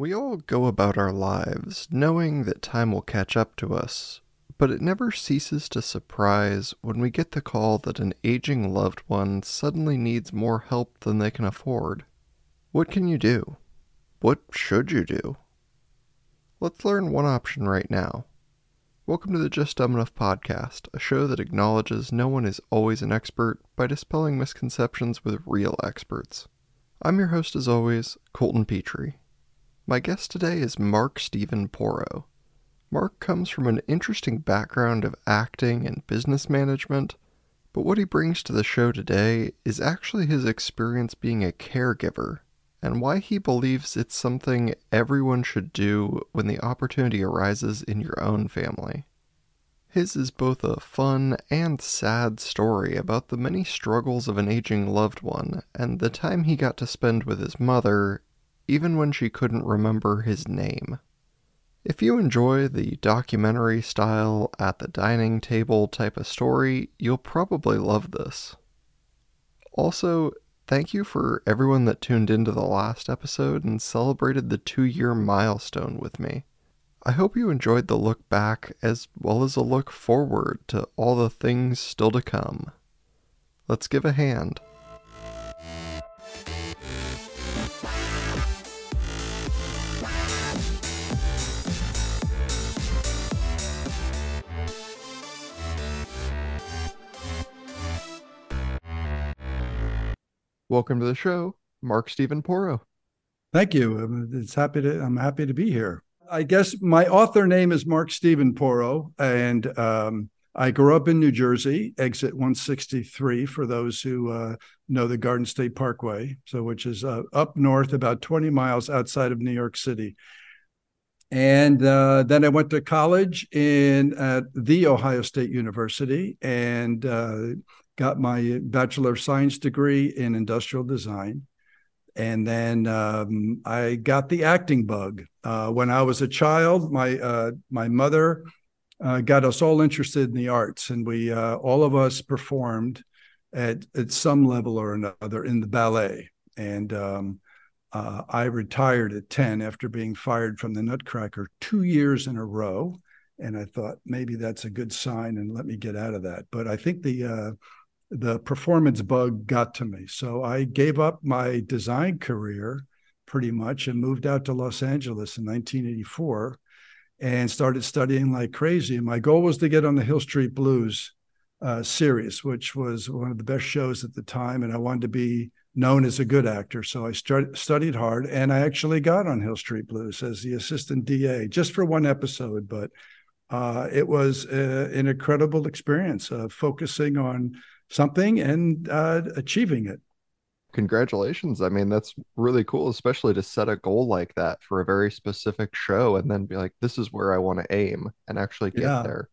We all go about our lives knowing that time will catch up to us, but it never ceases to surprise when we get the call that an aging loved one suddenly needs more help than they can afford. What can you do? What should you do? Let's learn one option right now. Welcome to the Just Dumb Enough podcast, a show that acknowledges no one is always an expert by dispelling misconceptions with real experts. I'm your host, as always, Colton Petrie. My guest today is Mark Steven Porro. Mark comes from an interesting background of acting and business management, but what he brings to the show today is actually his experience being a caregiver and why he believes it's something everyone should do when the opportunity arises in your own family. His is both a fun and sad story about the many struggles of an aging loved one and the time he got to spend with his mother even when she couldn't remember his name. If you enjoy the documentary style at the dining table type of story, you'll probably love this. Also, thank you for everyone that tuned into the last episode and celebrated the two year milestone with me. I hope you enjoyed the look back as well as a look forward to all the things still to come. Let's give a hand. Welcome to the show, Mark Steven Porro. Thank you. It's happy to. I'm happy to be here. I guess my author name is Mark Steven Porro, and um, I grew up in New Jersey, exit 163 for those who uh, know the Garden State Parkway, so which is uh, up north, about 20 miles outside of New York City. And uh, then I went to college in at the Ohio State University, and uh, got my Bachelor of Science degree in industrial design. And then um, I got the acting bug. Uh, when I was a child, my uh, my mother uh, got us all interested in the arts, and we uh, all of us performed at at some level or another in the ballet. And um, uh, I retired at ten after being fired from the Nutcracker two years in a row. And I thought maybe that's a good sign, and let me get out of that. But I think the uh, the performance bug got to me. So I gave up my design career pretty much and moved out to Los Angeles in 1984 and started studying like crazy. And my goal was to get on the Hill Street Blues uh, series, which was one of the best shows at the time. And I wanted to be known as a good actor. So I studied hard and I actually got on Hill Street Blues as the assistant DA just for one episode. But uh, it was uh, an incredible experience focusing on something and uh, achieving it. Congratulations. I mean, that's really cool, especially to set a goal like that for a very specific show and then be like, this is where I want to aim and actually get yeah, there.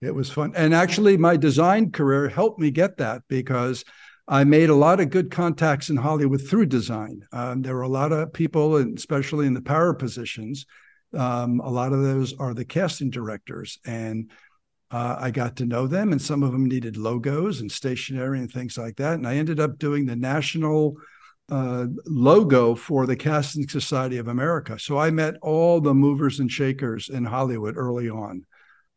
It was fun. And actually, my design career helped me get that because I made a lot of good contacts in Hollywood through design. Um, there were a lot of people, and especially in the power positions, um, a lot of those are the casting directors. And uh, I got to know them, and some of them needed logos and stationery and things like that. And I ended up doing the national uh, logo for the Casting Society of America. So I met all the movers and shakers in Hollywood early on.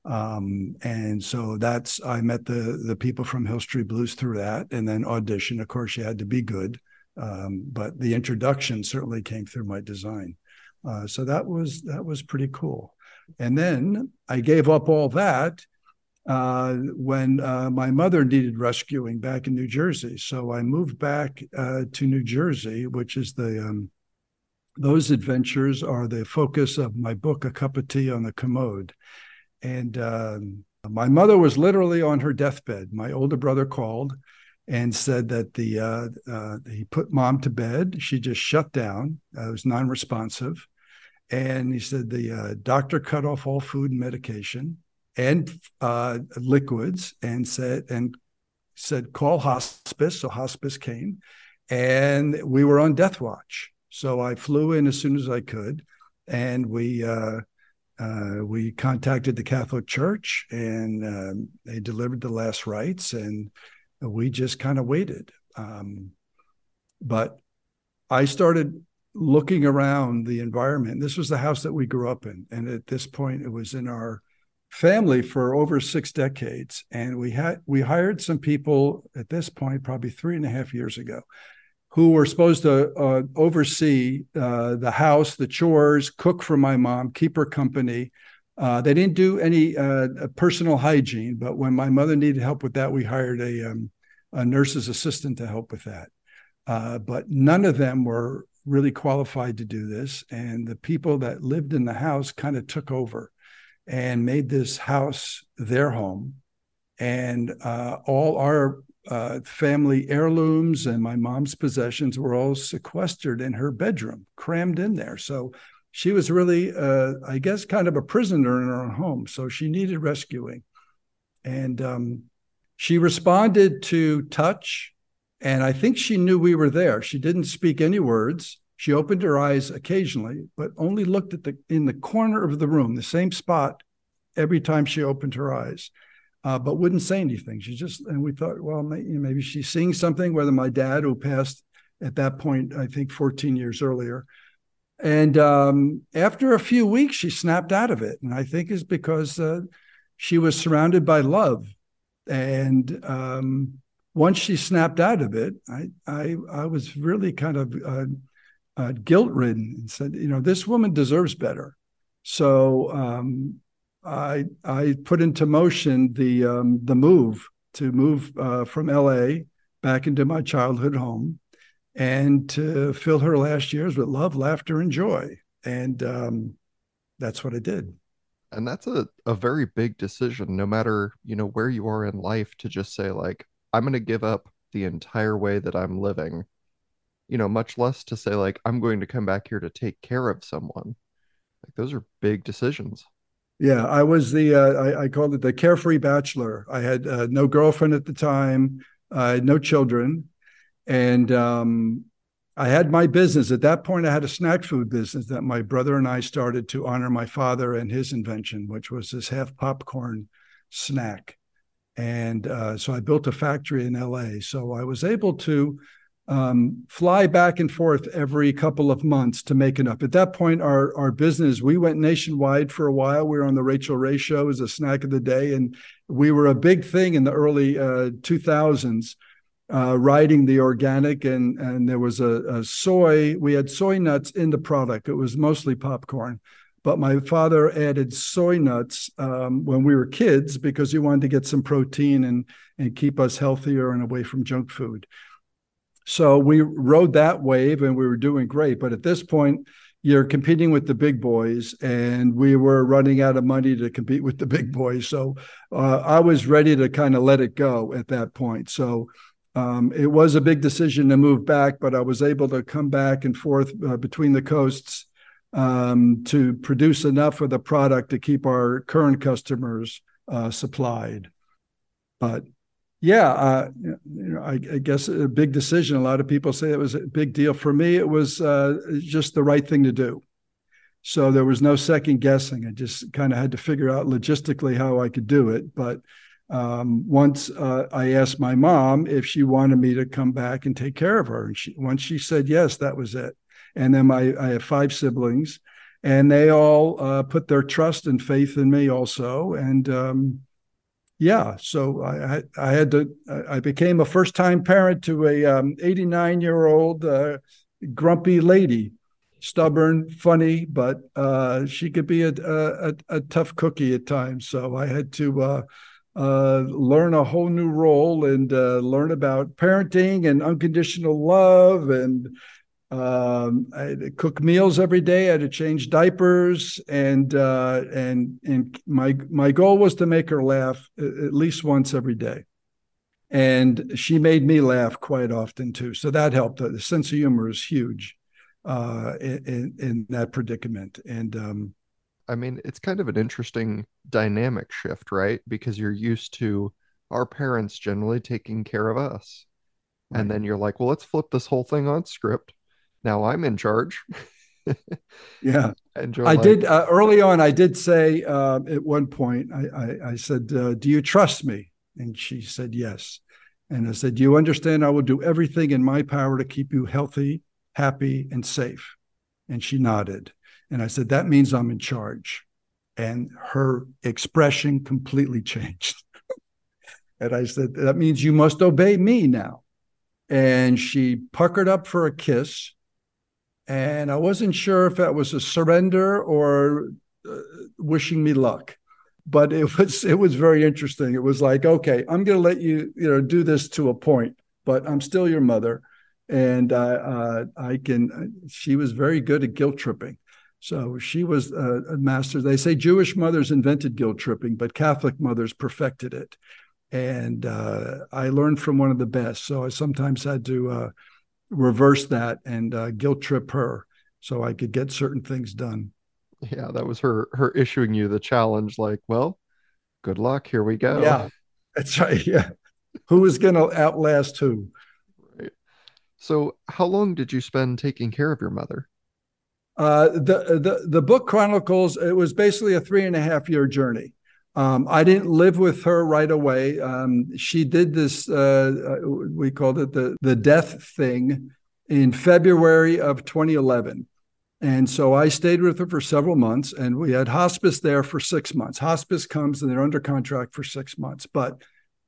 Um, and so that's I met the the people from Hill Street Blues through that, and then audition. Of course, you had to be good, um, but the introduction certainly came through my design. Uh, so that was that was pretty cool. And then I gave up all that uh, when uh, my mother needed rescuing back in New Jersey. So I moved back uh, to New Jersey, which is the um, those adventures are the focus of my book, A Cup of Tea on the Commode. And um, my mother was literally on her deathbed. My older brother called and said that the uh, uh, he put mom to bed. She just shut down. Uh, was non-responsive, and he said the doctor cut off all food and medication and uh, liquids and said and said call hospice. So hospice came, and we were on death watch. So I flew in as soon as I could, and we uh, uh, we contacted the Catholic Church, and um, they delivered the last rites, and we just kind of waited. Um, but I started looking around the environment. This was the house that we grew up in, and at this point, it was in our family for over six decades. And we had we hired some people at this point, probably three and a half years ago, who were supposed to uh, oversee uh, the house, the chores, cook for my mom, keep her company. Uh, they didn't do any uh, personal hygiene, but when my mother needed help with that, we hired a, um, a nurse's assistant to help with that. Uh, but none of them were really qualified to do this. And the people that lived in the house kind of took over and made this house their home. And uh, all our uh, family heirlooms and my mom's possessions were all sequestered in her bedroom, crammed in there. So she was really, uh, I guess, kind of a prisoner in her own home. So she needed rescuing. And um, she responded to touch. And I think she knew we were there. She didn't speak any words. She opened her eyes occasionally, but only looked at the in the corner of the room, the same spot, every time she opened her eyes, uh, but wouldn't say anything. She just and we thought, well, maybe she's seeing something. Whether my dad, who passed at that point, I think 14 years earlier, and um, after a few weeks, she snapped out of it, and I think is because uh, she was surrounded by love, and um, once she snapped out of it, I I, I was really kind of uh, uh, guilt ridden and said, you know, this woman deserves better. So um, I I put into motion the um, the move to move uh, from L.A. back into my childhood home, and to fill her last years with love, laughter, and joy. And um, that's what I did. And that's a, a very big decision, no matter you know where you are in life, to just say like, I'm going to give up the entire way that I'm living you know, much less to say like I'm going to come back here to take care of someone. Like those are big decisions. Yeah, I was the uh, I, I, called it the carefree bachelor. I had uh, no girlfriend at the time, uh, no children, and um, I had my business. At that point, I had a snack food business that my brother and I started to honor my father and his invention, which was this half popcorn snack. And uh, so I built a factory in LA. So I was able to um, fly back and forth every couple of months to make it up. At that point, our our business we went nationwide for a while. We were on the Rachael Ray show as a snack of the day, and we were a big thing in the early uh, 2000s. Uh, riding the organic and and there was a, a soy we had soy nuts in the product it was mostly popcorn but my father added soy nuts um, when we were kids because he wanted to get some protein and and keep us healthier and away from junk food so we rode that wave and we were doing great. But at this point, you're competing with the big boys, and we were running out of money to compete with the big boys. So uh, I was ready to kind of let it go at that point. So um, it was a big decision to move back, but I was able to come back and forth uh, between the coasts um, to produce enough of the product to keep our current customers uh, supplied. But yeah, uh, I, I, guess a big decision. A lot of people say it was a big deal. For me, it was uh, just the right thing to do. So there was no second guessing. I just kind of had to figure out logistically how I could do it. But um, once uh, I asked my mom if she wanted me to come back and take care of her, and she, once she said yes, that was it. And then my I have five siblings, and they all uh, put their trust and faith in me also. And um, yeah, so I, I had to. I became a first time parent to a um, 89 year old uh, grumpy lady, stubborn, funny, but uh, she could be a, a, a, tough cookie at times. So I had to uh, uh learn a whole new role and uh, learn about parenting and unconditional love and um, I had to cook meals every day. I had to change diapers, and uh, and and my my goal was to make her laugh at least once every day. And she made me laugh quite often too, so that helped. The sense of humor is huge uh, in in that predicament. And um, I mean, it's kind of an interesting dynamic shift, right? Because you're used to our parents generally taking care of us. Right. And then you're like, well, let's flip this whole thing on script now I'm in charge. yeah. And I like, did uh, early on, I did say uh, at one point, I, I, I said, uh, Do you trust me? And she said, Yes. And I said, Do you understand? I will do everything in my power to keep you healthy, happy, and safe. And she nodded. And I said, That means I'm in charge. And her expression completely changed. and I said, That means you must obey me now. And she puckered up for a kiss. And I wasn't sure if that was a surrender or uh, wishing me luck but it was it was very interesting. It was like, okay, I'm going to let you you know do this to a point, but I'm still your mother, and uh, uh, I can. She was very good at guilt tripping. So she was a, a, master. They say Jewish mothers invented guilt tripping, but Catholic mothers perfected it. And uh, I learned from one of the best. So I sometimes had to uh, reverse that and uh, guilt trip her so I could get certain things done. Yeah, that was her her issuing you the challenge. Like, well, good luck. Here we go. Yeah, that's right. Yeah, who is going to outlast who? Right. So, how long did you spend taking care of your mother? Uh, the the the book chronicles it was basically a three and a half year journey. Um, I didn't live with her right away. Um, she did this. Uh, uh we called it the the death thing in February of 2011. And so I stayed with her for several months, and we had hospice there for six months. Hospice comes and they're under contract for six months. But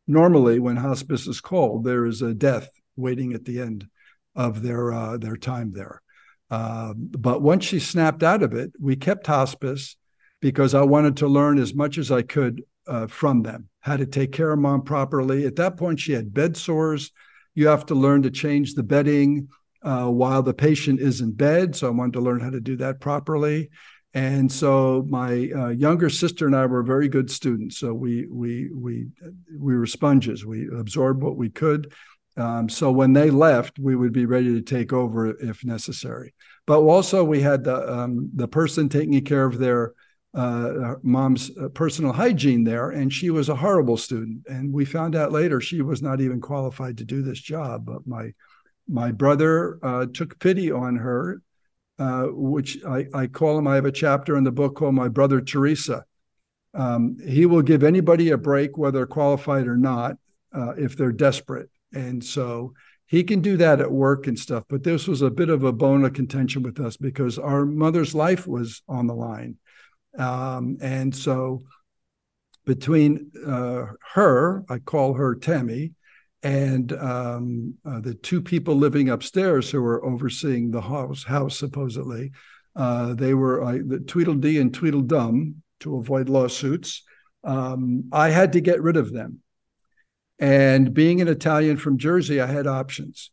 normally, when hospice is called, there is a death waiting at the end of their uh, their time there. Uh, but once she snapped out of it, we kept hospice because I wanted to learn as much as I could uh, from them how to take care of mom properly. At that point, she had bed sores. You have to learn to change the bedding uh, while the patient is in bed. So I wanted to learn how to do that properly. And so my uh, younger sister and I were very good students. So we we we we were sponges. We absorbed what we could. Um, so when they left, we would be ready to take over if necessary. But also we had the um, the person taking care of their uh, mom's uh, personal hygiene there, and she was a horrible student. And we found out later she was not even qualified to do this job. But my my brother uh, took pity on her, uh, which I, I, call him. I have a chapter in the book called My Brother Teresa. Um, he will give anybody a break, whether qualified or not, uh, if they're desperate. And so he can do that at work and stuff. But this was a bit of a bone of contention with us because our mother's life was on the line. Um, and so between uh, her, I call her Tammy, and um, uh, the two people living upstairs who were overseeing the house, house supposedly, uh, they were uh, the Tweedledee and Tweedledum to avoid lawsuits. Um, I had to get rid of them. And being an Italian from Jersey, I had options,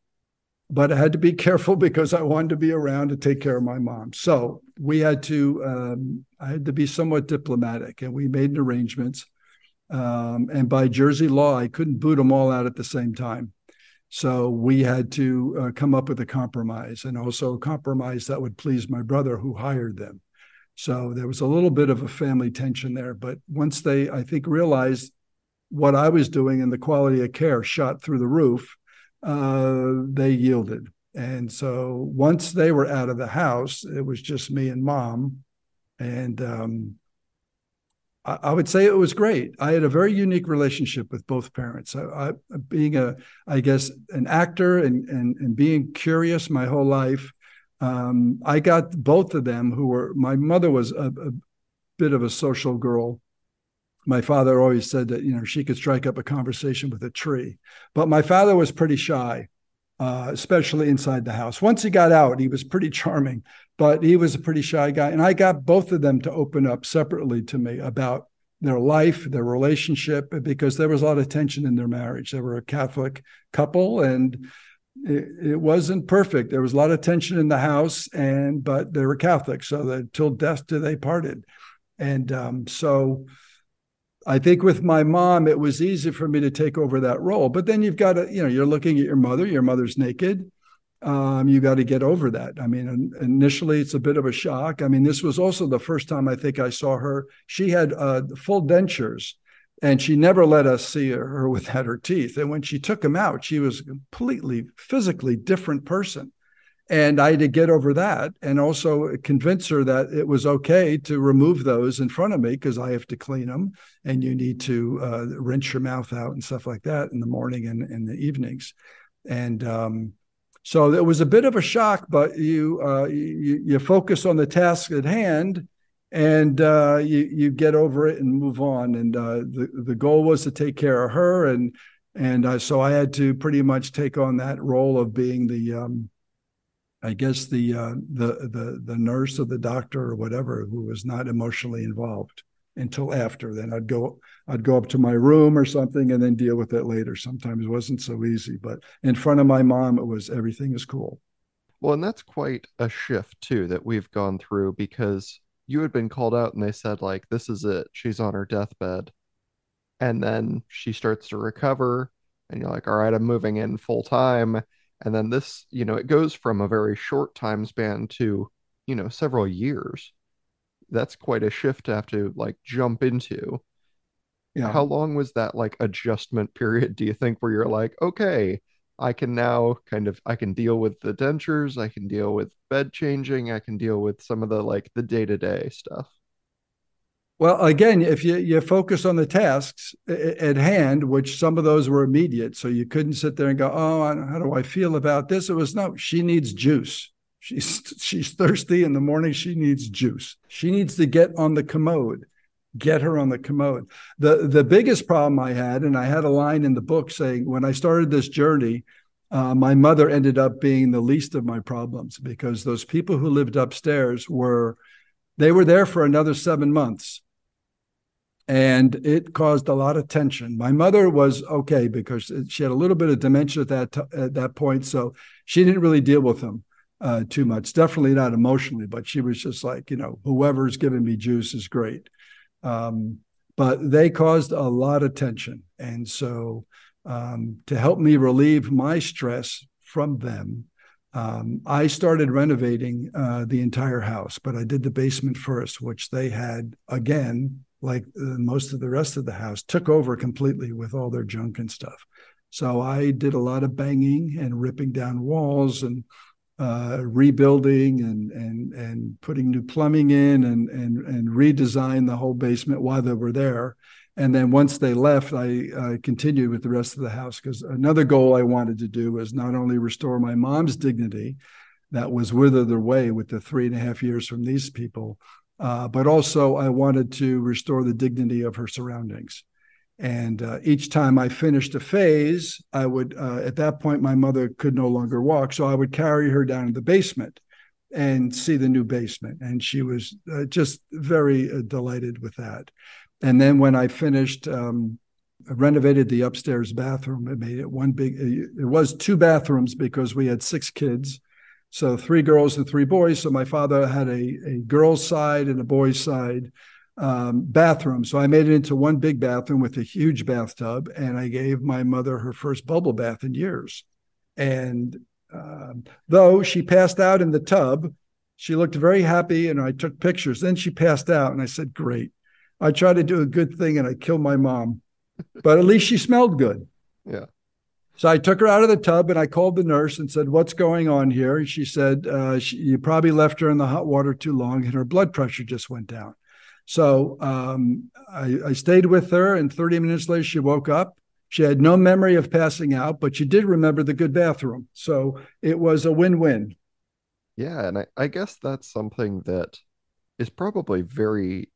but I had to be careful because I wanted to be around to take care of my mom. So we had to, um, I had to be somewhat diplomatic, and we made arrangements um, and by Jersey law, I couldn't boot them all out at the same time. So we had to uh, come up with a compromise and also a compromise that would please my brother who hired them. So there was a little bit of a family tension there. But once they, I think, realized what I was doing and the quality of care shot through the roof, uh, they yielded. And so once they were out of the house, it was just me and mom. And um, I would say it was great. I had a very unique relationship with both parents. I, I, being a, I guess, an actor and and, and being curious my whole life, um, I got both of them. Who were my mother was a, a, bit of a social girl. My father always said that you know she could strike up a conversation with a tree, but my father was pretty shy. Uh, especially inside the house. Once he got out, he was pretty charming, but he was a pretty shy guy. And I got both of them to open up separately to me about their life, their relationship, because there was a lot of tension in their marriage. They were a Catholic couple and it, it wasn't perfect. There was a lot of tension in the house, and but they were Catholic, so that till death do they parted. And um, so I think with my mom, it was easy for me to take over that role. But then you've got to, you know, you're looking at your mother, your mother's naked um, you got to get over that. I mean, initially it's a bit of a shock. I mean, this was also the first time I think I saw her. She had uh, full dentures, and she never let us see her without her teeth. And when she took them out, she was a completely physically different person. And I had to get over that and also convince her that it was okay to remove those in front of me because I have to clean them and you need to uh, rinse your mouth out and stuff like that in the morning and in the evenings. And um, So it was a bit of a shock, but you uh, you, you focus on the task at hand, and uh, you you get over it and move on. And uh, the the goal was to take care of her, and and uh, so I had to pretty much take on that role of being the um, I guess the uh, the the the nurse or the doctor or whatever who was not emotionally involved until after. Then I'd go I'd go up to my room or something and then deal with it later. Sometimes it wasn't so easy, but in front of my mom, it was everything is cool. Well, and that's quite a shift too that we've gone through because you had been called out and they said like this is it. She's on her deathbed. And then she starts to recover and you're like, all right, I'm moving in full time. And then this, you know, it goes from a very short time span to, you know, several years that's quite a shift to have to like jump into. Yeah. How long was that like adjustment period, do you think, where you're like, okay, I can now kind of I can deal with the dentures, I can deal with bed changing, I can deal with some of the like the day-to-day stuff. Well, again, if you, you focus on the tasks at hand, which some of those were immediate, so you couldn't sit there and go, "Oh, how do I feel about this?" It was no, she needs juice. She's she's thirsty in the morning. She needs juice. She needs to get on the commode. Get her on the commode. The the biggest problem I had, and I had a line in the book saying when I started this journey, uh, my mother ended up being the least of my problems because those people who lived upstairs were they were there for another seven months and it caused a lot of tension. My mother was okay because she had a little bit of dementia at that t- at that point, so she didn't really deal with them uh, too much. Definitely not emotionally, but she was just like, you know, whoever's giving me juice is great. Um, but they caused a lot of tension. And so um, to help me relieve my stress from them, um, I started renovating uh, the entire house, but I did the basement first, which they had again, like uh, most of the rest of the house, took over completely with all their junk and stuff. So I did a lot of banging and ripping down walls and uh, rebuilding and and and putting new plumbing in and and and redesign the whole basement while they were there. And then once they left, I, I continued with the rest of the house because another goal I wanted to do was not only restore my mom's dignity, that was withered away with the three and a half years from these people, uh, but also I wanted to restore the dignity of her surroundings. And uh, each time I finished a phase, I would, uh, at that point, my mother could no longer walk. So I would carry her down to the basement and see the new basement. And she was uh, just very uh, delighted with that. And then when I finished, um, I renovated the upstairs bathroom. It made it one big, it was two bathrooms because we had six kids. So three girls and three boys. So my father had a, a girl's side and a boy's side um, bathroom. So I made it into one big bathroom with a huge bathtub, and I gave my mother her first bubble bath in years. And um, though she passed out in the tub, she looked very happy, and I took pictures. Then she passed out, and I said, "Great." I tried to do a good thing, and I killed my mom, but at least she smelled good. Yeah. So I took her out of the tub and I called the nurse and said, "What's going on here?" And she said, uh, she, "You probably left her in the hot water too long, and her blood pressure just went down." So um, I, I stayed with her, and 30 minutes later, she woke up. She had no memory of passing out, but she did remember the good bathroom. So it was a win win. Yeah. And I, I guess that's something that is probably very,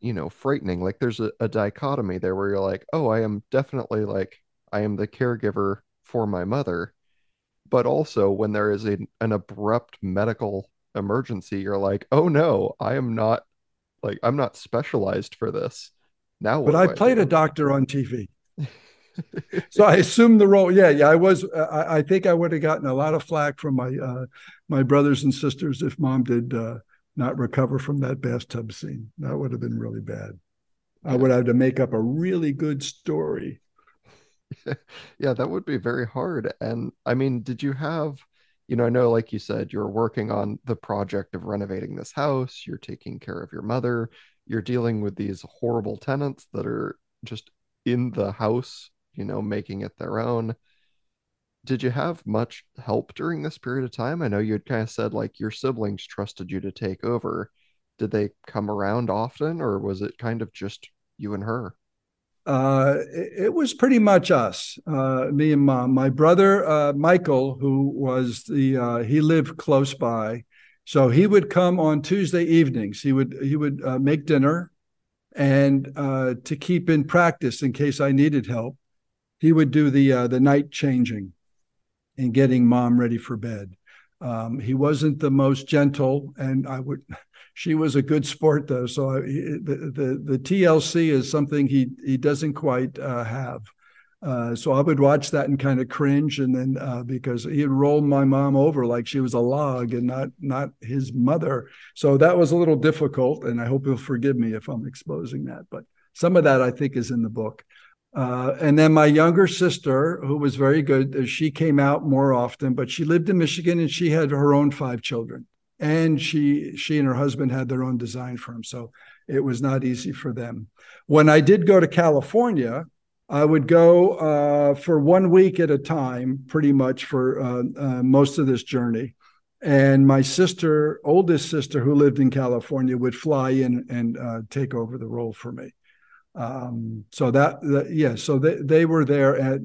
you know, frightening. Like there's a, a dichotomy there where you're like, oh, I am definitely like, I am the caregiver for my mother. But also when there is a, an abrupt medical emergency, you're like, oh no, I am not like I'm not specialized for this. Now, but I, I played do? a doctor on TV. so I assumed the role. Yeah, yeah, I was. I, I think I would have gotten a lot of flack from my uh, my brothers and sisters if mom did uh, not recover from that bathtub scene. That would have been really bad. I would have to make up a really good story. yeah, that would be very hard. And I mean, did you have you know, I know, like you said, you're working on the project of renovating this house, you're taking care of your mother, you're dealing with these horrible tenants that are just in the house, you know, making it their own. Did you have much help during this period of time? I know you had kind of said like your siblings trusted you to take over. Did they come around often, or was it kind of just you and her? Uh, it, it, was pretty much us, uh, me and mom. My brother uh, Michael, who was the uh, he lived close by, so he would come on Tuesday evenings. He would he would uh, make dinner, and uh, to keep in practice in case I needed help, he would do the the night changing, and getting mom ready for bed. Um, he wasn't the most gentle, and I would she was a good sport though. So I, the, the, the TLC is something he he doesn't quite uh, have. Uh, so I would watch that and kind of cringe, and then uh, because he'd roll my mom over like she was a log and not not his mother. So that was a little difficult, and I hope he'll forgive me if I'm exposing that. But some of that I think is in the book. Uh, and then my younger sister, who was very good, she came out more often, but she lived in Michigan and she had her own five children and she she and her husband had their own design firm so it was not easy for them. When i did go to california i would go uh, for one week at a time pretty much for uh, uh, most of this journey. And my sister oldest sister who lived in california would fly in and uh, take over the role for me. Um, so that, that, yeah so they, they were there at,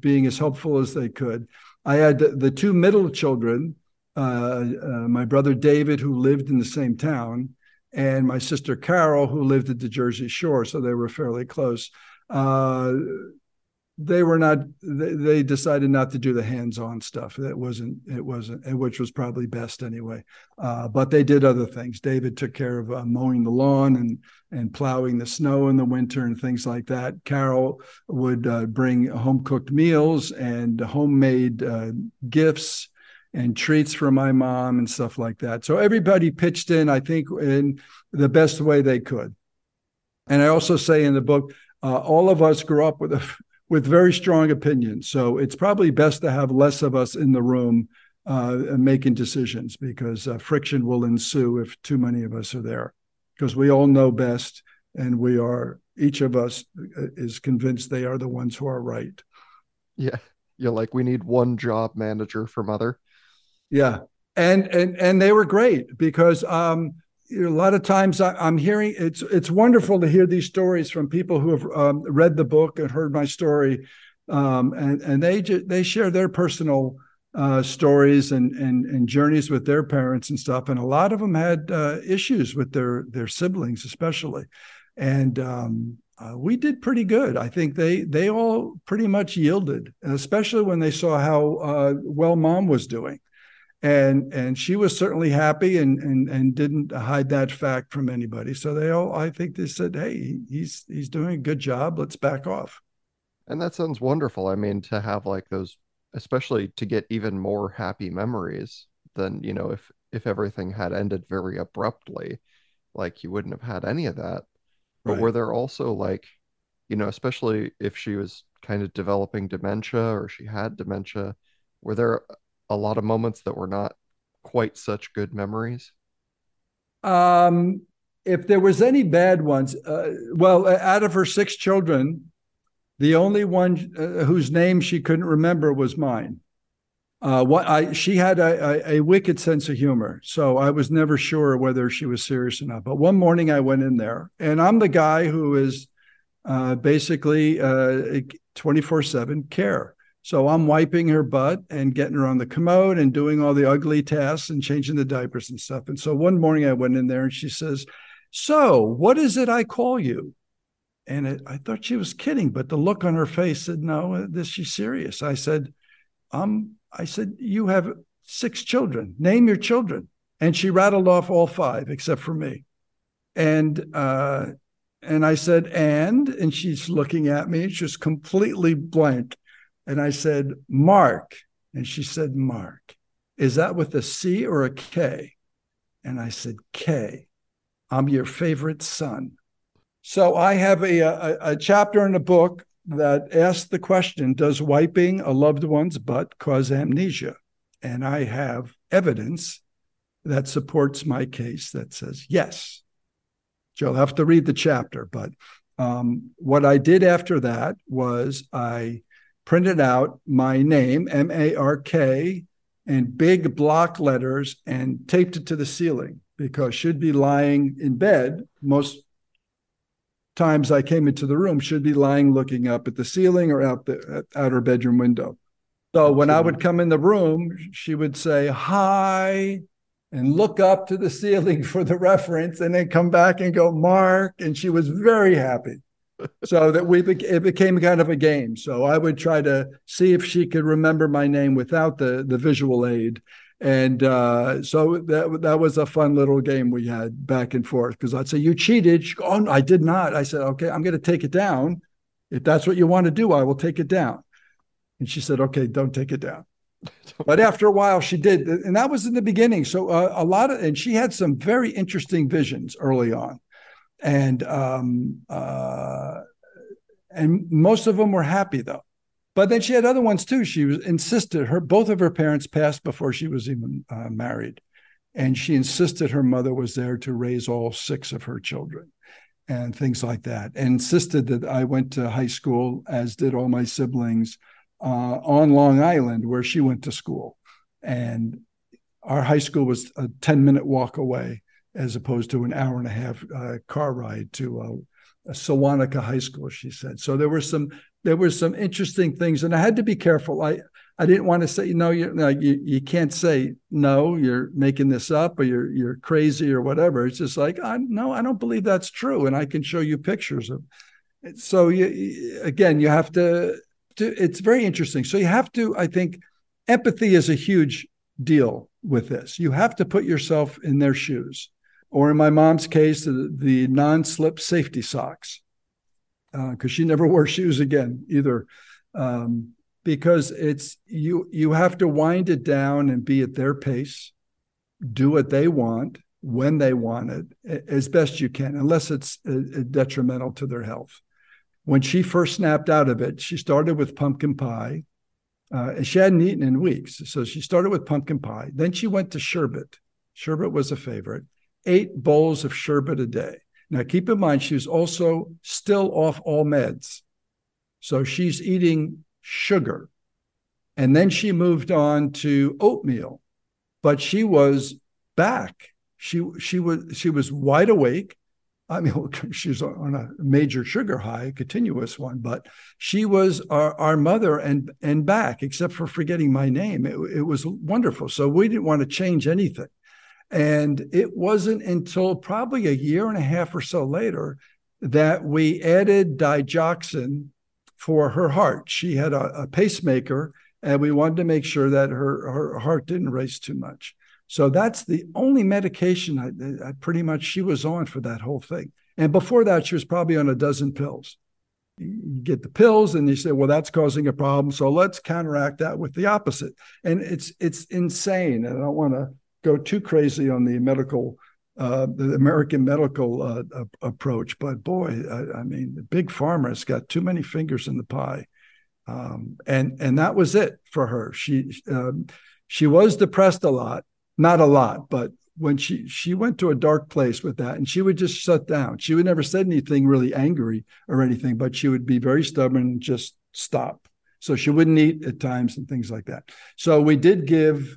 being as helpful as they could. I had the, the two middle children uh, uh, my brother David, who lived in the same town, and my sister Carol, who lived at the Jersey Shore. So they were fairly close. Uh, they were not. They, they, decided not to do the hands-on stuff. That wasn't. It wasn't. Which was probably best anyway. Uh, but they did other things. David took care of uh, mowing the lawn and and plowing the snow in the winter and things like that. Carol would bring home-cooked meals and homemade gifts and treats for my mom and stuff like that. So everybody pitched in, I think, in the best way they could. And I also say in the book, uh, all of us grew up with a, with very strong opinions. So it's probably best to have less of us in the room uh, making decisions because uh, friction will ensue if too many of us are there. Because we all know best, and we are each of us uh, is convinced they are the ones who are right. Yeah, you're like we need one job manager for mother. Yeah, and and and they were great because um, a lot of times I, am hearing it's it's wonderful to hear these stories from people who have um, read the book and heard my story, um, and and they they share their personal uh, stories and and and journeys with their parents and stuff, and a lot of them had uh, issues with their their siblings, especially, and um, uh, we did pretty good. I think they they all pretty much yielded, especially when they saw how uh, well mom was doing and and she was certainly happy and and and didn't hide that fact from anybody. So they all, I think, they said, "Hey, he's he's doing a good job. Let's back off." And that sounds wonderful. I mean, to have like those, especially to get even more happy memories than you know if if everything had ended very abruptly, like you wouldn't have had any of that. But right. were there also like, you know, especially if she was kind of developing dementia or she had dementia, were there a lot of moments that were not quite such good memories? Um, if there was any bad ones, uh, well, out of her six children, the only one uh, whose name she couldn't remember was mine. Uh, what I she had a, a, a, wicked sense of humor, so I was never sure whether she was serious or not. But one morning I went in there, and I'm the guy who is uh, basically uh, twenty four seven care. So I'm wiping her butt and getting her on the commode and doing all the ugly tasks and changing the diapers and stuff. And so one morning I went in there and she says, So what is it I call you? And it, I thought she was kidding, but the look on her face said, No, this she's serious. I said, um, I said, You have six children. Name your children. And she rattled off all five except for me. And uh, and I said, and and she's looking at me, she's completely blank. And I said, Mark. And she said, Mark. Is that with a C or a K? And I said, K. I'm your favorite son. So I have a, a, a chapter in a book that asks the question Does wiping a loved one's butt cause amnesia? And I have evidence that supports my case that says yes. You'll have to read the chapter. But um, what I did after that was I printed out my name, M A R K, in big block letters and taped it to the ceiling because she'd be lying in bed most times I came into the room, she'd be lying looking up at the ceiling or out the out her bedroom window. So when I would come in the room, she would say hi and look up to the ceiling for the reference and then come back and go mark and she was very happy so that we it became kind of a game so i would try to see if she could remember my name without the the visual aid and uh, so that that was a fun little game we had back and forth because I'd say you cheated. Go, oh, no, I did not. I said, okay, I'm going to take it down. If that's what you want to do, I will take it down. And she said, okay, don't take it down. but after a while, she did, and that was in the beginning. So uh, a lot of, and she had some very interesting visions early on, and um, uh, and most of them were happy though. But then she had other ones too. She was insisted her both of her parents passed before she was even uh, married, and she insisted her mother was there to raise all six of her children, and things like that. And insisted that I went to high school, as did all my siblings, uh, on Long Island, where she went to school, and our high school was a ten minute walk away, as opposed to an hour and a half uh, car ride to uh, Sewanhaka High School, she said. So there were some there were some interesting things, and I had to be careful. I I didn't want to say no. You no, you you can't say no. You're making this up, or you're you're crazy, or whatever. It's just like I no, I don't believe that's true, and I can show you pictures of. So you again, you have to. to it's very interesting. So you have to. I think empathy is a huge deal with this. You have to put yourself in their shoes or in my mom's case, the, the non slip safety socks, because uh, she never wore shoes again either. Um, because it's you you have to wind it down and be at their pace, do what they want when they want it as best you can, unless it's uh, uh, detrimental to their health. When she first snapped out of it, she started with pumpkin pie. Uh, she hadn't eaten in weeks. So she started with pumpkin pie. Then she went to sherbet. Sherbet was a favorite eight bowls of sherbet a day. Now, keep in mind, she was also still off all meds. So she's eating sugar. And then she moved on to oatmeal, but she was back. She, she, was, she was wide awake. I mean, she's on a major sugar high, continuous one, but she was our, our mother and, and back, except for forgetting my name. It, it was wonderful. So we didn't want to change anything. And it wasn't until probably a year and a half or so later that we added digoxin for her heart. She had a, a pacemaker, and we wanted to make sure that her, her heart didn't race too much. So that's the only medication I, I pretty much she was on for that whole thing. And before that, she was probably on a dozen pills. You get the pills, and you say, "Well, that's causing a problem." So let's counteract that with the opposite. And it's it's insane. And I don't want to go too crazy on the medical, uh, the American medical uh, approach. But boy, I, I, mean, the big pharma has got too many fingers in the pie, um, and and that was it for her. She um, she was depressed a lot, not a lot, but when she she went to a dark place with that, and she would just shut down. She would never said anything really angry or anything, but she would be very stubborn and just stop. So she wouldn't eat at times and things like that. So we did give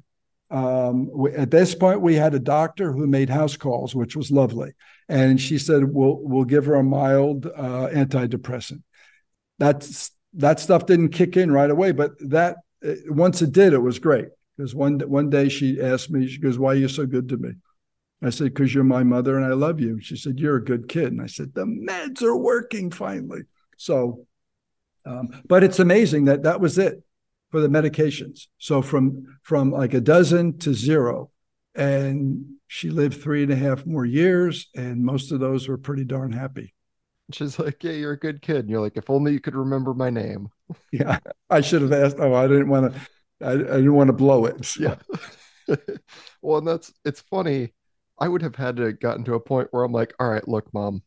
um, at this point, we had a doctor who made house calls, which was lovely, and she said, "We'll we'll give her a mild uh, antidepressant." That's that stuff didn't kick in right away, but that uh, once it did, it was great. Because one one day she asked me, she goes, "Why are you so good to me?" I said, "Because you're my mother and I love you." She said, "You're a good kid," and I said, "The meds are working finally." So, um, but it's amazing that that was it for the medications. So from from like a dozen to zero. And she lived three and a half more years, and most of those were pretty darn happy. She's like, Yeah, you're a good kid. And you're like, if only you could remember my name. Yeah. I should have asked. Oh, I didn't want to I, I didn't want to blow it. So. Yeah. well, and that's it's funny. I would have had to gotten to a point where I'm like, all right, look, mom,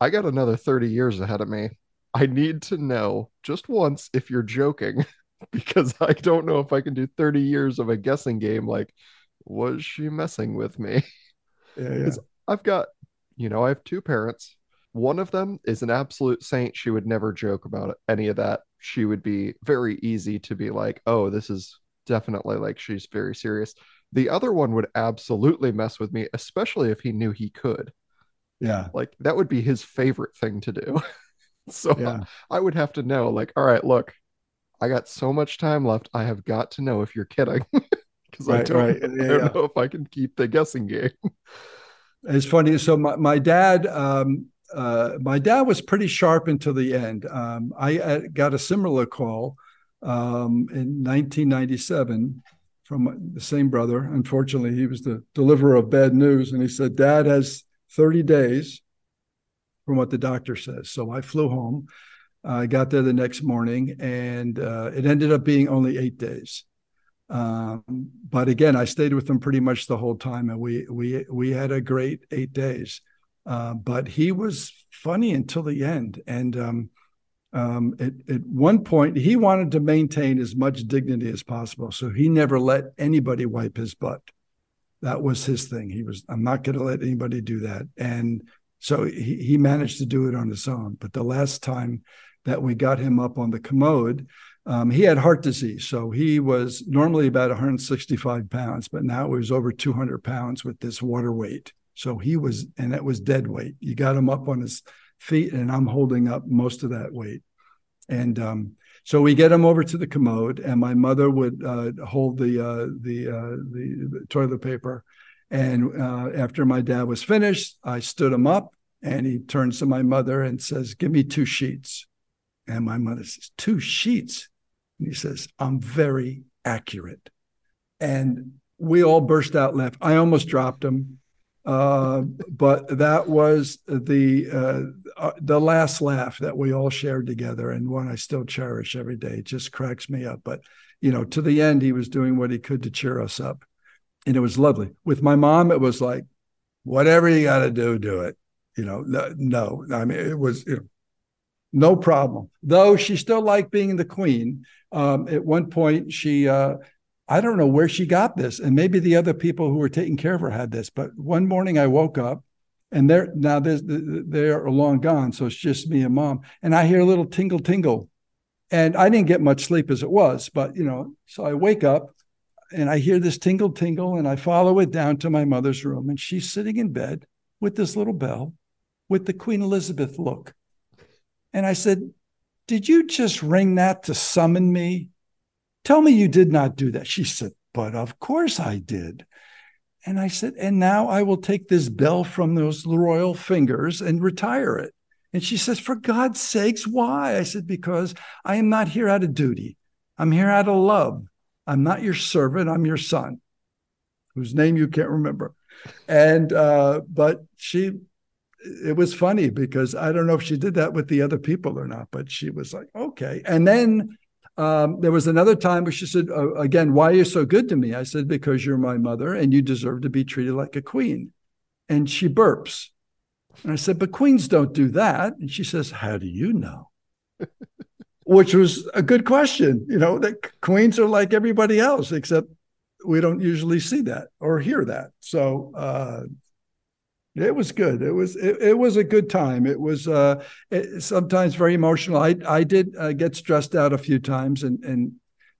I got another 30 years ahead of me. I need to know just once if you're joking because I don't know if I can do 30 years of a guessing game. Like, was she messing with me? Yeah, yeah. I've got, you know, I have two parents. One of them is an absolute saint. She would never joke about any of that. She would be very easy to be like, oh, this is definitely like she's very serious. The other one would absolutely mess with me, especially if he knew he could. Yeah. Like that would be his favorite thing to do. so Yeah. I would have to know, like, all right, look, I got so much time left. I have got to know if you're kidding. Because I don't, right. I don't yeah. know if I can keep the guessing game. It's funny. So my, my dad, um, uh, my dad was pretty sharp until the end. Um, I uh, got a similar call um, in 1997 from the same brother. Unfortunately, he was the deliverer of bad news, and he said, "Dad has 30 days from what the doctor says." So I flew home. I got there the next morning, and uh, it ended up being only eight days. Um, but again, I stayed with him pretty much the whole time, and we we we had a great eight days. Uh, but he was funny until the end, and um, um, at, at one point he wanted to maintain as much dignity as possible, so he never let anybody wipe his butt. That was his thing. He was, I'm not going to let anybody do that, and so he, he managed to do it on his own. But the last time that we got him up on the commode, um, he had heart disease, so he was normally about 165 pounds, but now he was over 200 pounds with this water weight. So he was, and that was dead weight. You got him up on his feet, and I'm holding up most of that weight. And um, so we get him over to the commode, and my mother would uh, hold the uh, the, uh, the toilet paper. And uh, after my dad was finished, I stood him up, and he turns to my mother and says, "Give me two sheets." And my mother says, Two sheets. And he says, I'm very accurate. And we all burst out laughing. I almost dropped him. Uh, but that was the uh, uh, the last laugh that we all shared together, and one I still cherish every day. It just cracks me up. But you know, to the end, he was doing what he could to cheer us up, and it was lovely. With my mom, it was like, whatever you got to do, do it. You know, no, no, I mean, it was you know, no problem. Though she still liked being the queen. Um, at one point, she, uh, I don't know where she got this, and maybe the other people who were taking care of her had this. But one morning, I woke up, and they're now they're, they're long gone, so it's just me and mom, and I hear a little tingle tingle, and I didn't get much sleep as it was, but you know, so I wake up. And I hear this tingle tingle, and I follow it down to my mother's room, and she's sitting in bed with this little bell with the Queen Elizabeth look. And I said, Did you just ring that to summon me? Tell me you did not do that. She said, But of course I did. And I said, And now I will take this bell from those royal fingers and retire it. And she says, For God's sakes, why? I said, Because I am not here out of duty. I'm here out of love. I'm not your servant. I'm your son, whose name you can't remember. And, uh, but she it was funny because I don't know if she did that with the other people or not, but she was like, okay. And then um, there was another time where she said, uh, again, why are you so good to me? I said, because you're my mother and you deserve to be treated like a queen. And she burps. And I said, but queens don't do that. And she says, how do you know? Which was a good question. You know, that queens are like everybody else, except we don't usually see that or hear that. So, uh, it was good. It was it, it was a good time. It was uh, it, sometimes very emotional. I I did uh, get stressed out a few times and and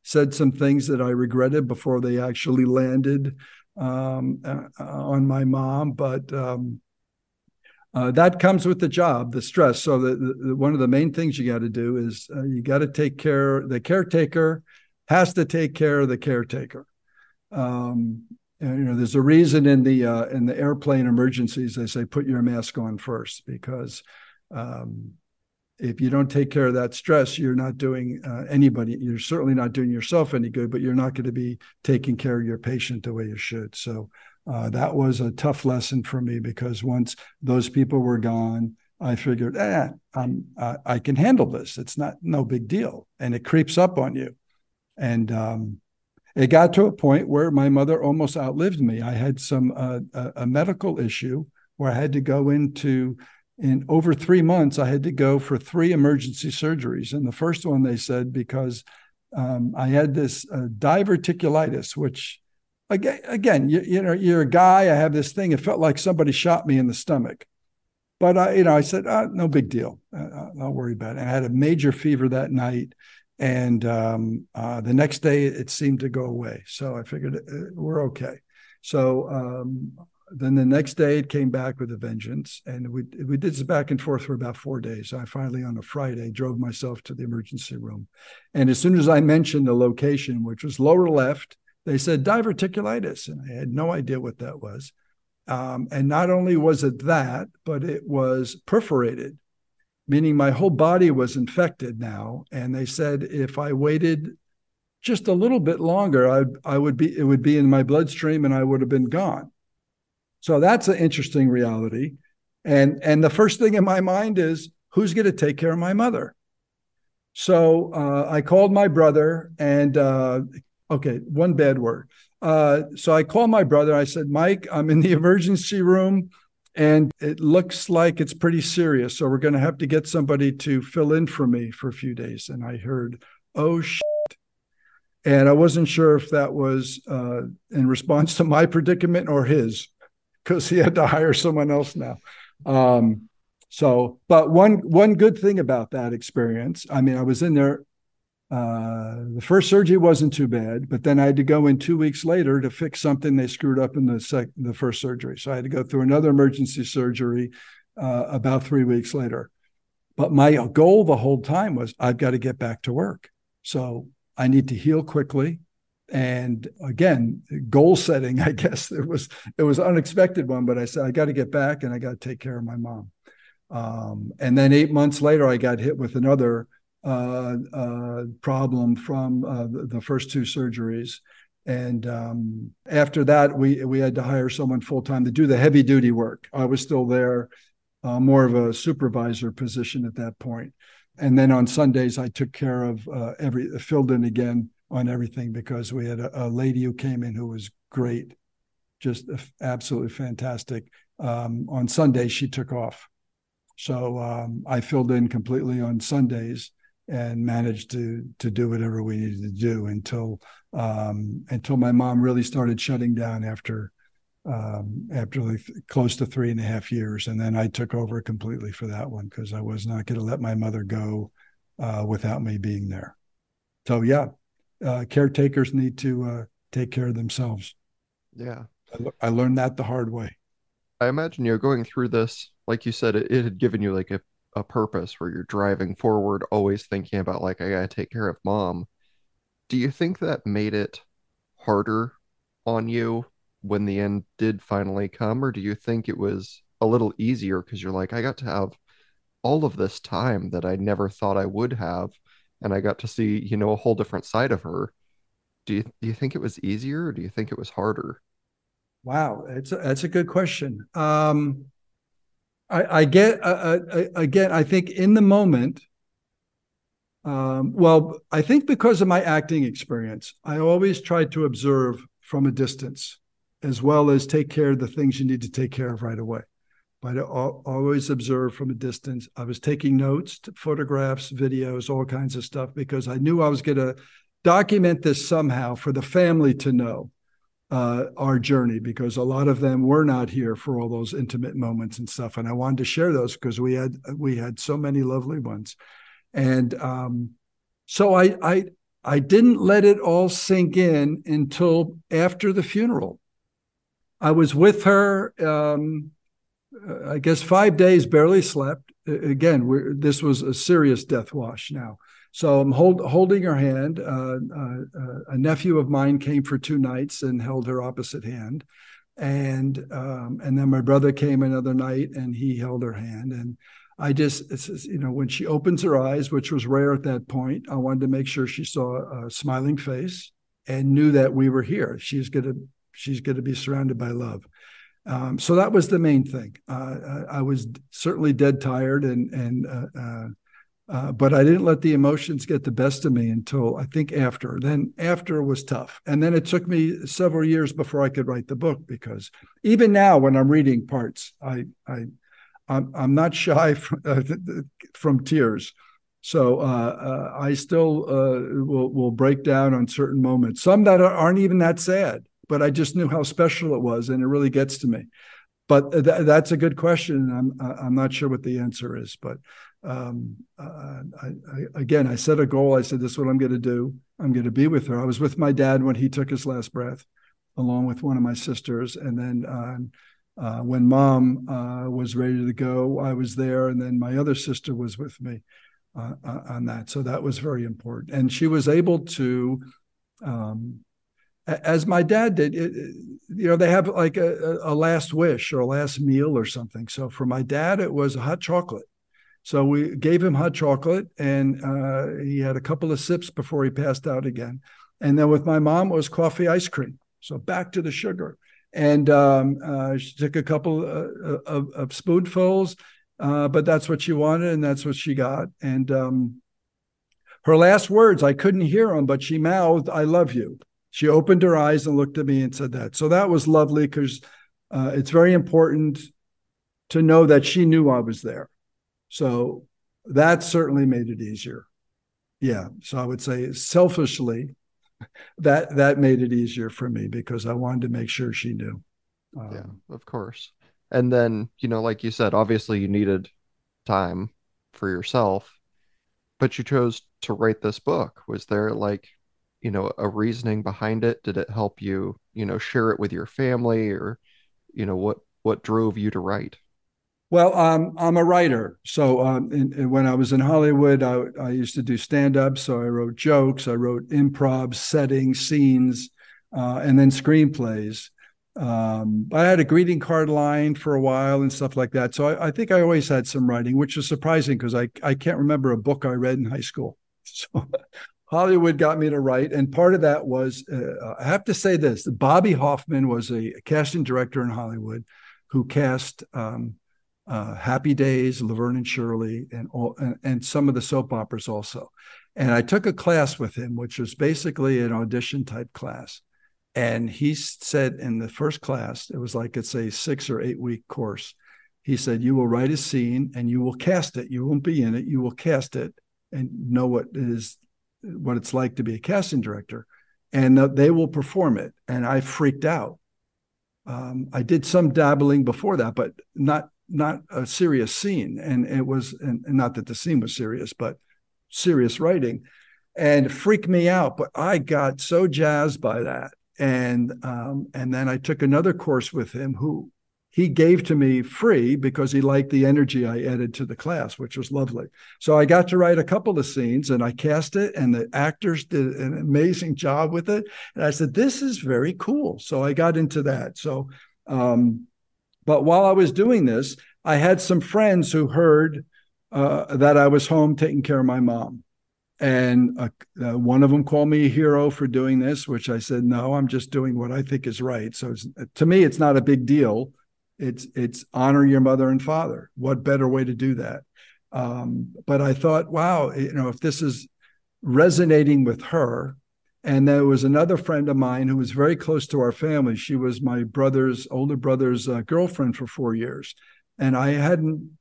said some things that I regretted before they actually landed um, uh, on my mom. But um, uh, that comes with the job, the stress. So the, the one of the main things you got to do is uh, you got to take care. The caretaker has to take care of the caretaker. Um, you know, there's a reason in the uh, in the airplane emergencies they say put your mask on first because um, if you don't take care of that stress, you're not doing uh, anybody. You're certainly not doing yourself any good, but you're not going to be taking care of your patient the way you should. So uh, that was a tough lesson for me because once those people were gone, I figured, eh, I'm, uh, I can handle this. It's not no big deal, and it creeps up on you, and um, it got to a point where my mother almost outlived me. I had some uh, a, a, medical issue where I had to go into in over three months. I had to go for three emergency surgeries, and the first one they said because um, I had this uh, diverticulitis, which again, again, you, you know, you're a guy. I have this thing. It felt like somebody shot me in the stomach. But I, you know, I said, oh, no big deal. Uh, I'll worry about it. And I had a major fever that night and um, uh, the next day it seemed to go away. So I figured uh, we're okay. So um, then the next day it came back with a vengeance, and we we did this back and forth for about four days. I finally, on a Friday, drove myself to the emergency room, and as soon as I mentioned the location, which was lower left, they said diverticulitis, and I had no idea what that was. Um, and not only was it that, but it was perforated, meaning my whole body was infected now. And they said if I waited just a little bit longer, I, I would be it would be in my bloodstream and I would have been gone. So that's an interesting reality. And and the first thing in my mind is who's going to take care of my mother? So uh, I called my brother and uh, okay, one bad word. Uh, so I called my brother. I said, Mike, I'm in the emergency room and it looks like it's pretty serious. So we're going to have to get somebody to fill in for me for a few days. And I heard, oh, shit. And I wasn't sure if that was uh, in response to my predicament or his, because he had to hire someone else now. Um, so, but one one good thing about that experience, I mean, I was in there uh, the first surgery wasn't too bad, but then I had to go in two weeks later to fix something they screwed up in the sec- the first surgery. So I had to go through another emergency surgery uh, about three weeks later. But my goal the whole time was I've got to get back to work. So I need to heal quickly. And again, goal setting, I guess it was it was unexpected one, but I said I got to get back and I got to take care of my mom. Um, and then eight months later, I got hit with another problem from uh, the, the, first two surgeries. And um, after that, we we had to hire someone full time to do the heavy duty work. I was still there, uh, more of a supervisor position at that point. And then on Sundays, I took care of uh, every filled in again on everything because we had a, a lady who came in who was great, just absolutely fantastic. Um, on Sundays, she took off. So um, I filled in completely on Sundays and managed to to do whatever we needed to do until um, until my mom really started shutting down after um, after like close to three and a half years, and then I took over completely for that one because I was not going to let my mother go uh, without me being there. So yeah, uh, caretakers need to uh, take care of themselves. Yeah, I, I, learned that the hard way. I imagine you're going through this, like you said, it, it had given you like a a purpose where you're driving forward, always thinking about like I gotta take care of mom. Do you think that made it harder on you when the end did finally come, or do you think it was a little easier because you're like, I got to have all of this time that I never thought I would have, and I got to see, you know, a whole different side of her. Do you do you think it was easier, or do you think it was harder? Wow, it's a, that's a good question. Um, I, I get uh, again. I think in the moment. Um, well, I think because of my acting experience, I always try to observe from a distance, as well as take care of the things you need to take care of right away. But I always observe from a distance. I was taking notes, photographs, videos, all kinds of stuff because I knew I was going to document this somehow for the family to know uh, our journey because a lot of them were not here for all those intimate moments and stuff. And I wanted to share those because we had we had so many lovely ones. And um, so I I I didn't let it all sink in until after the funeral. I was with her. Um, I guess five days, barely slept. Again, this was a serious death wash now. So I'm hold, holding her hand. Uh, uh, uh, a nephew of mine came for two nights and held her opposite hand, and um, and then my brother came another night and he held her hand. And I just, you know, when she opens her eyes, which was rare at that point, I wanted to make sure she saw a smiling face and knew that we were here. She's gonna she's gonna be surrounded by love. Um, so that was the main thing. Uh, I was certainly dead tired and and uh, uh, uh, but I didn't let the emotions get the best of me until I think after. Then after was tough, and then it took me several years before I could write the book because even now when I'm reading parts, I I I'm, I'm not shy from, uh, from tears. So uh, uh I still uh, will will break down on certain moments. Some that aren't even that sad, but I just knew how special it was, and it really gets to me. But th- that's a good question. I'm I'm not sure what the answer is, but um, I, I, again, I set a goal. I said, "This is what I'm going to do. I'm going to be with her." I was with my dad when he took his last breath, along with one of my sisters, and then uh, Uh, when mom uh, was ready to go, I was there, and then my other sister was with me uh, uh on that. So that was very important. And she was able to, um, as my dad did, it, you know, they have like a, a last wish or a last meal or something. So for my dad, it was a hot chocolate. So we gave him hot chocolate, and uh, he had a couple of sips before he passed out again. And then with my mom, was coffee ice cream. So back to the sugar and um, uh, she took a couple uh, of, of, spoonfuls, uh, but that's what she wanted, and that's what she got. And um, her last words, I couldn't hear them, but she mouthed, "I love you." She opened her eyes and looked at me and said that. So that was lovely because uh, it's very important to know that she knew I was there. So that certainly made it easier. Yeah. So I would say selfishly, that that made it easier for me because I wanted to make sure she knew. Um, yeah, of course. And then, you know, like you said, obviously you needed time for yourself, but you chose to write this book. Was there like, you know, a reasoning behind it? Did it help you, you know, share it with your family or, you know, what what drove you to write? Well, um, I'm a writer. So um, in, in, when I was in Hollywood, I, I used to do stand up. So I wrote jokes, I wrote improv, settings, scenes, uh, and then screenplays. Um, I had a greeting card line for a while and stuff like that. So I, I think I always had some writing, which is surprising because I, I can't remember a book I read in high school. So Hollywood got me to write. And part of that was, uh, I have to say this Bobby Hoffman was a casting director in Hollywood who cast. Um, uh, Happy Days, Laverne and Shirley, and all, and, and, some of the soap operas also. And I took a class with him, which was basically an audition type class. And he said in the first class, it was like it's a six or eight week course. He said, You will write a scene and you will cast it. You won't be in it, you will cast it and know what is what it's like to be a casting director. And they will perform it. And I freaked out. Um, I did some dabbling before that, but not not a serious scene, and it was, and, not that the scene was serious, but serious writing, and freaked me out. But I got so jazzed by that, and um, and then I took another course with him who he gave to me free because he liked the energy I added to the class, which was lovely. So I got to write a couple of scenes and I cast it, and the actors did an amazing job with it. And I said, This is very cool. So I got into that. So um, but while I was doing this, I had some friends who heard uh, that I was home taking care of my mom. And uh, uh, one of them called me a hero for doing this, which I said, no, I'm just doing what I think is right. So to me, it's not a big deal. It's it's honor your mother and father. What better way to do that? Um, but I thought, wow, you know, if this is resonating with her, and there was another friend of mine who was very close to our family. She was my brother's older brother's uh, girlfriend for four years. And I hadn't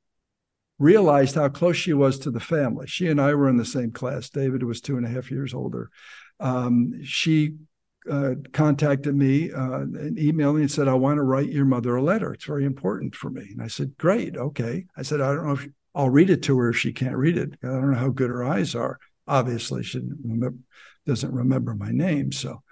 realized how close she was to the family. She and I were in the same class. David was two and a half years older. Um, she uh, contacted me uh, and emailed me and said, I want to write your mother a letter. It's very important for me. And I said, Great. Okay. I said, I don't know if I'll read it to her if she can't read it. I don't know how good her eyes are. Obviously, she doesn't remember my name. So,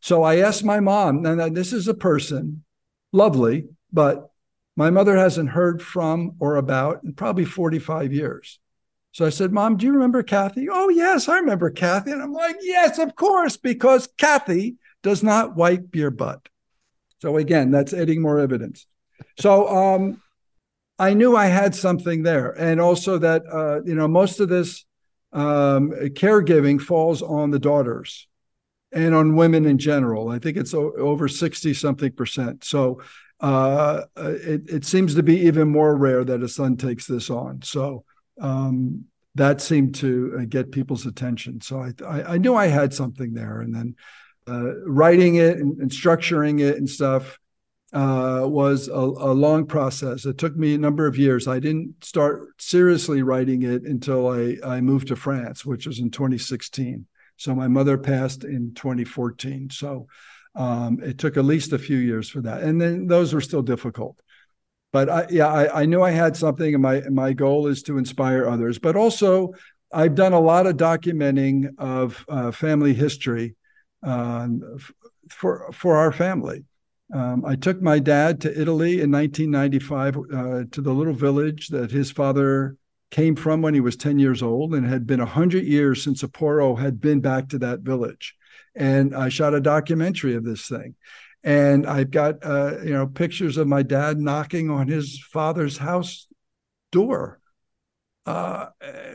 so I asked my mom, and this is a person, lovely, but my mother hasn't heard from or about in probably 45 years. So I said, Mom, do you remember Kathy? Oh, yes, I remember Kathy. And I'm like, Yes, of course, because Kathy does not wipe your butt. So again, that's adding more evidence. So um, I knew I had something there. And also that, uh, you know, most of this um, caregiving falls on the daughters and on women in general. I think it's over 60 something percent. So uh, it, it, seems to be even more rare that a son takes this on. So um, that seemed to uh, get people's attention. So I, I, I, knew I had something there. And then uh, writing it and, and, structuring it and stuff uh, was a, a, long process. It took me a number of years. I didn't start seriously writing it until I, I moved to France, which was in 2016. So my mother passed in 2014. So um, it took at least a few years for that. And then those were still difficult. But I, yeah, I, I knew I had something, and my my goal is to inspire others. But also, I've done a lot of documenting of uh, family history uh, for for our family Um, I took my dad to Italy in 1995 uh, to the little village that his father came from when he was 10 years old and had been 100 years since a Porro had been back to that village. And I shot a documentary of this thing. And I've got, uh, you know, pictures of my dad knocking on his father's house door, uh,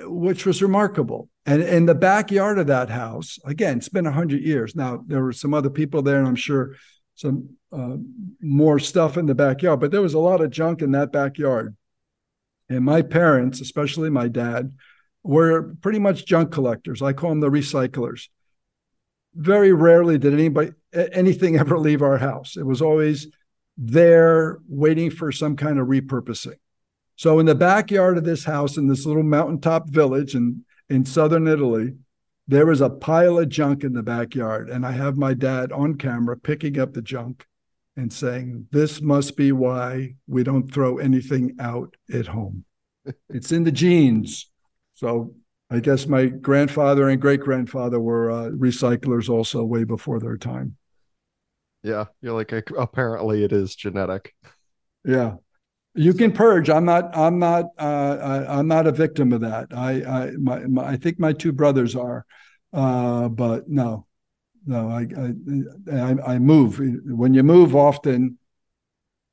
which was remarkable. And in the backyard of that house, again, it's been 100 years. Now, there were some other people there, and I'm sure some uh, more stuff in the backyard, but there was a lot of junk in that backyard. And my parents, especially my dad, were pretty much junk collectors. I call them the recyclers. Very rarely did anybody anything ever leave our house. It was always there waiting for some kind of repurposing. So in the backyard of this house in this little mountaintop village in, in southern Italy, there was a pile of junk in the backyard. And I have my dad on camera picking up the junk and saying, This must be why we don't throw anything out at home. it's in the genes. So I guess my grandfather and great grandfather were uh, recyclers also way before their time. Yeah, you're like apparently it is genetic. Yeah, you can purge. I'm not. I'm not. Uh, I, am not a victim of that. I. I. My, my, I think my two brothers are, uh, but no, no. I, I. I. move. When you move often,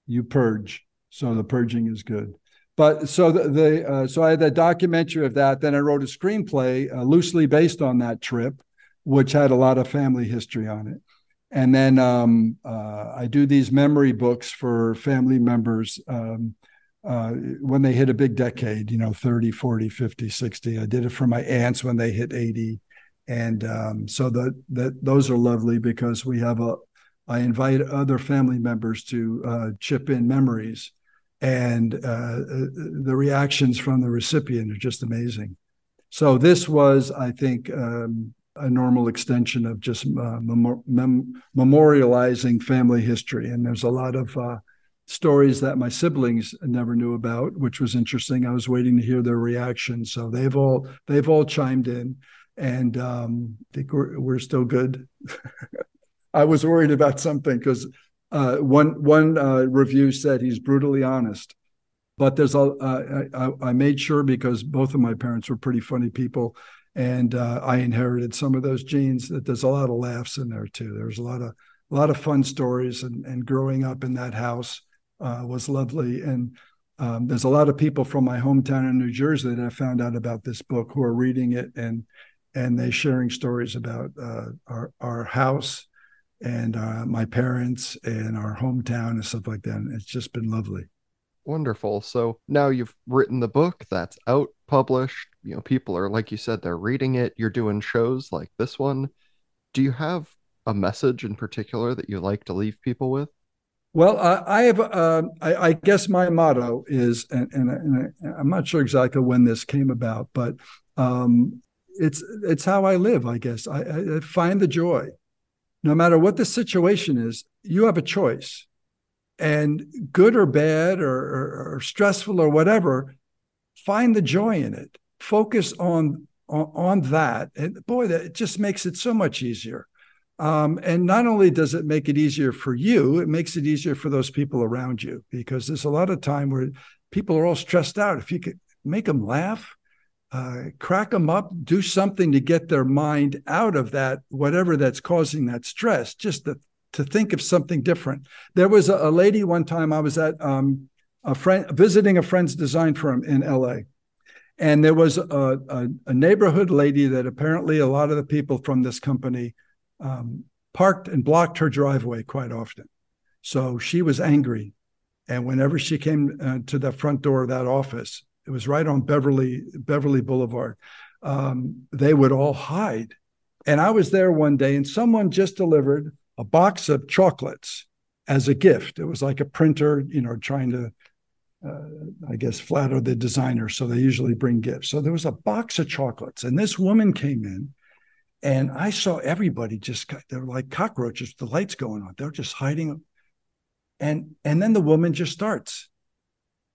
you purge. So the purging is good. But so the, the uh, so I had that documentary of that. Then I wrote a screenplay uh, loosely based on that trip, which had a lot of family history on it and then um, uh, I do these memory books for family members um, uh, when they hit a big decade, you know, 30, 40, 50, 60. I did it for my aunts when they hit 80. And um, so that, that those are lovely because we have a, I invite other family members to uh, chip in memories. And uh, the reactions from the recipient are just amazing. So this was, I think, um, a normal extension of just uh, mem- mem- memorializing family history. And there's a lot of uh, stories that my siblings never knew about, which was interesting. I was waiting to hear their reaction, so they've all they've all chimed in, and um, I think we're we're still good. I was worried about something because uh, one one uh, review said he's brutally honest. But there's a uh, I, I made sure because both of my parents were pretty funny people and uh, I inherited some of those genes. That there's a lot of laughs in there too. There's a lot of a lot of fun stories, and and growing up in that house uh, was lovely. And um, there's a lot of people from my hometown in New Jersey that I found out about this book who are reading it and and they sharing stories about uh, our our house and uh, my parents and our hometown and stuff like that. And it's just been lovely. Wonderful. So now you've written the book that's out, published. You know, people are, like you said, they're reading it. You're doing shows like this one. Do you have a message in particular that you like to leave people with? Well, I, I have. Uh, I, I, guess my motto is, and, and, and, I'm not sure exactly when this came about, but um, it's it's how I live. I guess I, I find the joy, no matter what the situation is. You have a choice and good or bad or, or, or, stressful or whatever find the joy in it. Focus on on, on that. And boy that it just makes it so much easier. Um, and not only does it make it easier for you it makes it easier for those people around you because there's a lot of time where people are all stressed out. If you could make them laugh uh, crack them up do something to get their mind out of that whatever that's causing that stress just to, to think of something different. There was a, a lady one time I was at um, a friend visiting a friend's design firm in LA. And there was a, a, a, neighborhood lady that apparently a lot of the people from this company um, parked and blocked her driveway quite often. So she was angry. And whenever she came uh, to the front door of that office, it was right on Beverly Beverly Boulevard. Um, they would all hide. And I was there one day, and someone just delivered a box of chocolates as a gift. It was like a printer, you know, trying to, Uh, I guess, flatter the designer. So they usually bring gifts. So there was a box of chocolates, and this woman came in, and I saw everybody just they're like cockroaches, the lights going on. They're just hiding, and and then the woman just starts,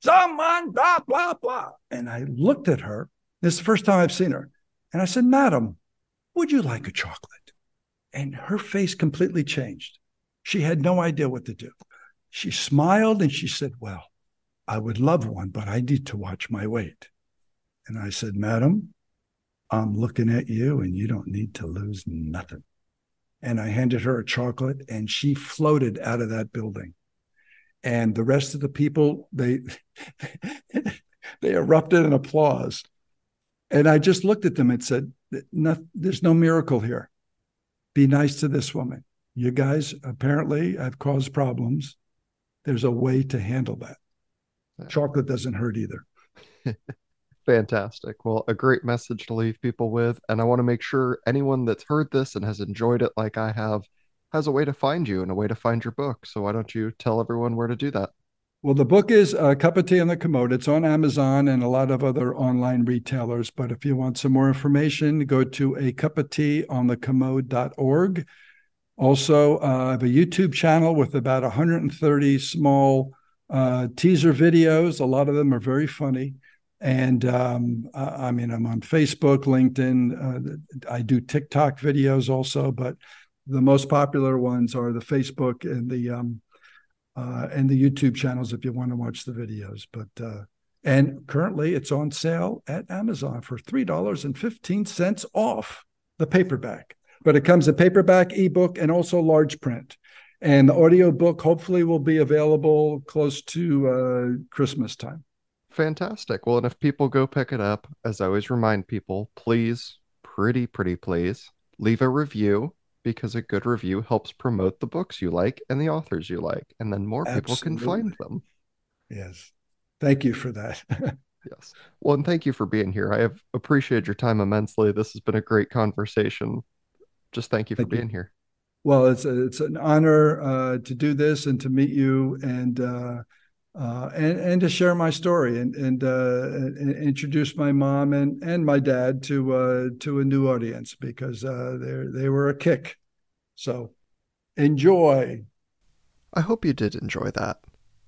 someone blah blah blah, and I looked at her. This is the first time I've seen her, and I said, "Madam, would you like a chocolate?" and her face completely changed. She had no idea what to do. She smiled and she said, Well, I would love one, but I need to watch my weight. And I said, Madam, I'm looking at you and you don't need to lose nothing. And I handed her a chocolate and she floated out of that building. And the rest of the people, they they erupted in applause. And I just looked at them and said, There's no miracle here. Be nice to this woman. You guys apparently have caused problems. There's a way to handle that. Chocolate doesn't hurt either. Fantastic. Well, a great message to leave people with. And I want to make sure anyone that's heard this and has enjoyed it like I have has a way to find you and a way to find your book. So why don't you tell everyone where to do that? Well, the book is a Cup of Tea on the Commode. It's on Amazon and a lot of other online retailers. But if you want some more information, go to a cup of tea on the commode.org. Also, uh, I have a YouTube channel with about 130 small uh, teaser videos. A lot of them are very funny. And um, I mean, I'm on Facebook, LinkedIn. Uh, I do TikTok videos also, but the most popular ones are the Facebook and the um, uh, and the YouTube channels if you want to watch the videos. But uh, and currently it's on sale at Amazon for three dollars and fifteen cents off the paperback. But it comes a paperback, ebook, and also large print. And the audio book hopefully will be available close to uh, Christmas time. Fantastic. Well, and if people go pick it up, as I always remind people, please, pretty, pretty please, leave a review because a good review helps promote the books you like and the authors you like, and then more people can find them. Yes. Thank you for that. yes. Well, and thank you for being here. I have appreciated your time immensely. This has been a great conversation. Just thank you thank for being here. Well, it's a, it's an honor uh, to do this and to meet you and uh, uh, and and to share my story and and, uh, and, introduce my mom and and my dad to uh, to a new audience because uh, they they were a kick. So enjoy. I hope you did enjoy that.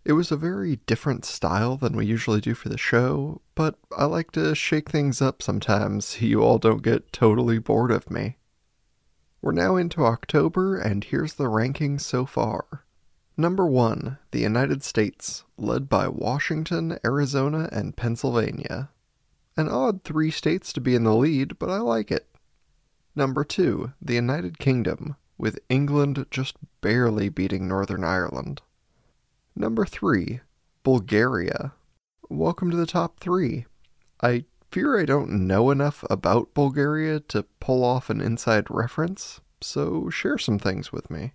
It was a very different style than we usually do for the show, but I like to shake things up sometimes so you all don't get totally bored of me. We're now into October, and here's the rankings so far. Number 1, the United States, led by Washington, Arizona, and Pennsylvania. An odd three states to be in the lead, but I like it. Number 2, the United Kingdom, with England just barely beating Northern Ireland. Number 3, Bulgaria. Welcome to the top 3. I fear I don't know enough about Bulgaria to pull off an inside reference, so share some things with me.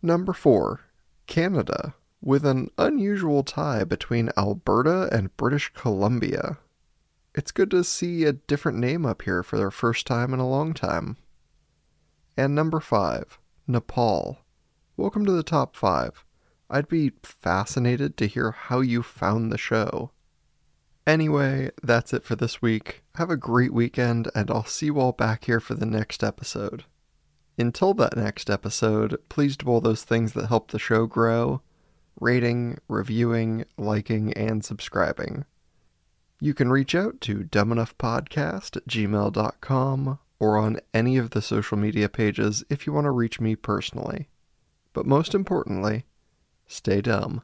Number 4, Canada, with an unusual tie between Alberta and British Columbia. It's good to see a different name up here for their first time in a long time. And number five, Nepal. Welcome to the top five. I'd be fascinated to hear how you found the show. Anyway, that's it for this week. Have a great weekend, and I'll see you all back here for the next episode. Until that next episode, please do all those things that help the show grow rating, reviewing, liking, and subscribing. You can reach out to dumbenoughpodcast at gmail.com or on any of the social media pages if you want to reach me personally. But most importantly, stay dumb.